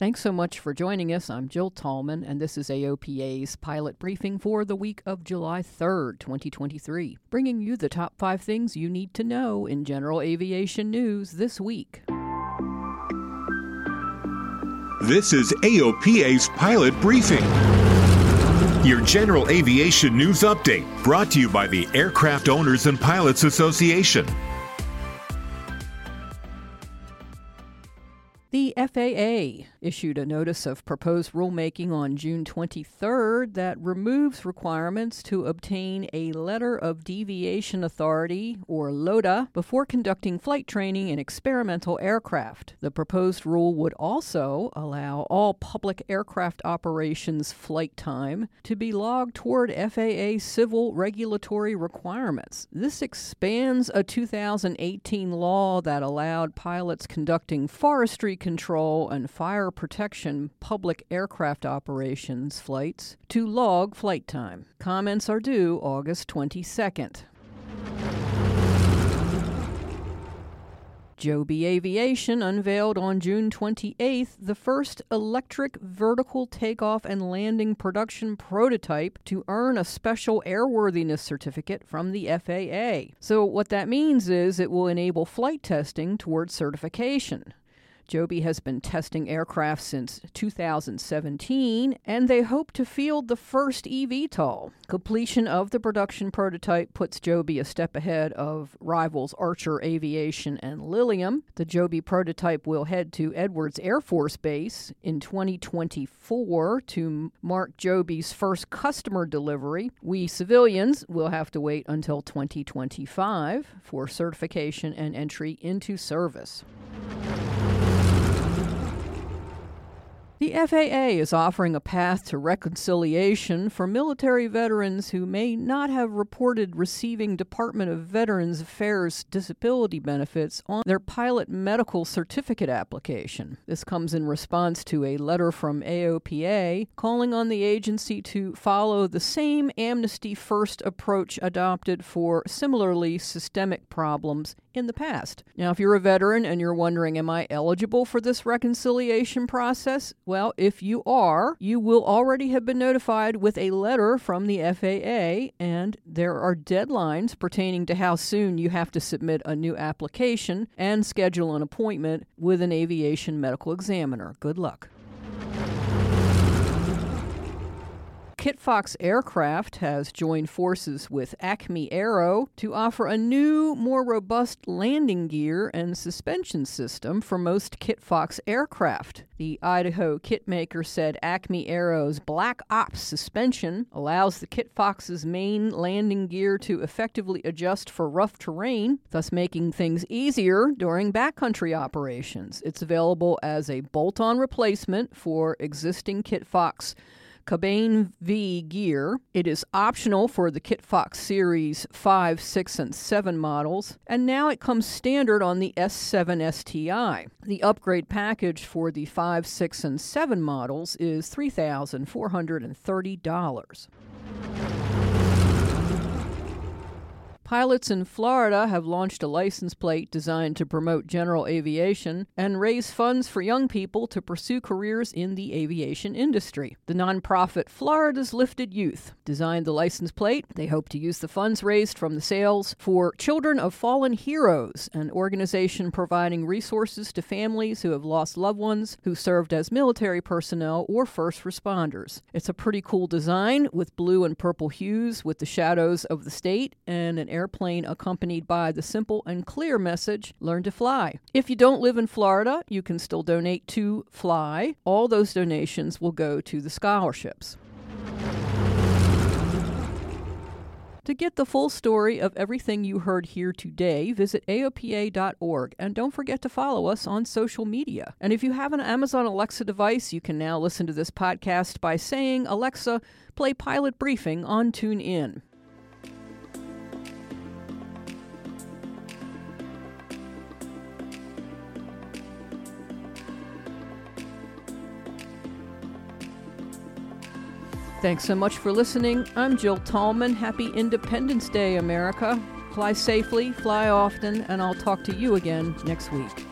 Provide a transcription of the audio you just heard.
Thanks so much for joining us. I'm Jill Tallman, and this is AOPA's pilot briefing for the week of July 3rd, 2023, bringing you the top five things you need to know in general aviation news this week. This is AOPA's pilot briefing. Your general aviation news update brought to you by the Aircraft Owners and Pilots Association. The FAA issued a notice of proposed rulemaking on June 23rd that removes requirements to obtain a Letter of Deviation Authority, or LODA, before conducting flight training in experimental aircraft. The proposed rule would also allow all public aircraft operations flight time to be logged toward FAA civil regulatory requirements. This expands a 2018 law that allowed pilots conducting forestry control and fire protection public aircraft operations flights to log flight time. Comments are due August 22nd. Joby Aviation unveiled on June 28th the first electric vertical takeoff and landing production prototype to earn a special airworthiness certificate from the FAA. So, what that means is it will enable flight testing towards certification. Joby has been testing aircraft since 2017, and they hope to field the first eVTOL. Completion of the production prototype puts Joby a step ahead of rivals Archer Aviation and Lilium. The Joby prototype will head to Edwards Air Force Base in 2024 to mark Joby's first customer delivery. We civilians will have to wait until 2025 for certification and entry into service. The FAA is offering a path to reconciliation for military veterans who may not have reported receiving Department of Veterans Affairs disability benefits on their pilot medical certificate application. This comes in response to a letter from AOPA calling on the agency to follow the same amnesty first approach adopted for similarly systemic problems in the past. Now, if you're a veteran and you're wondering, am I eligible for this reconciliation process? Well, if you are, you will already have been notified with a letter from the FAA, and there are deadlines pertaining to how soon you have to submit a new application and schedule an appointment with an aviation medical examiner. Good luck. Kitfox Aircraft has joined forces with Acme Aero to offer a new, more robust landing gear and suspension system for most Kitfox aircraft. The Idaho kit maker said Acme Aero's Black Ops suspension allows the Kitfox's main landing gear to effectively adjust for rough terrain, thus making things easier during backcountry operations. It's available as a bolt on replacement for existing Kitfox Cabane V gear. It is optional for the Kitfox Series 5, 6, and 7 models, and now it comes standard on the S7 STI. The upgrade package for the 5, 6, and 7 models is $3,430. Pilots in Florida have launched a license plate designed to promote general aviation and raise funds for young people to pursue careers in the aviation industry. The nonprofit Florida's Lifted Youth designed the license plate. They hope to use the funds raised from the sales for Children of Fallen Heroes, an organization providing resources to families who have lost loved ones who served as military personnel or first responders. It's a pretty cool design with blue and purple hues with the shadows of the state and an airplane accompanied by the simple and clear message Learn to Fly. If you don't live in Florida, you can still donate to Fly. All those donations will go to the scholarships. To get the full story of everything you heard here today, visit AOPA.org and don't forget to follow us on social media. And if you have an Amazon Alexa device, you can now listen to this podcast by saying, Alexa, play Pilot Briefing on TuneIn. Thanks so much for listening. I'm Jill Tallman. Happy Independence Day, America. Fly safely, fly often, and I'll talk to you again next week.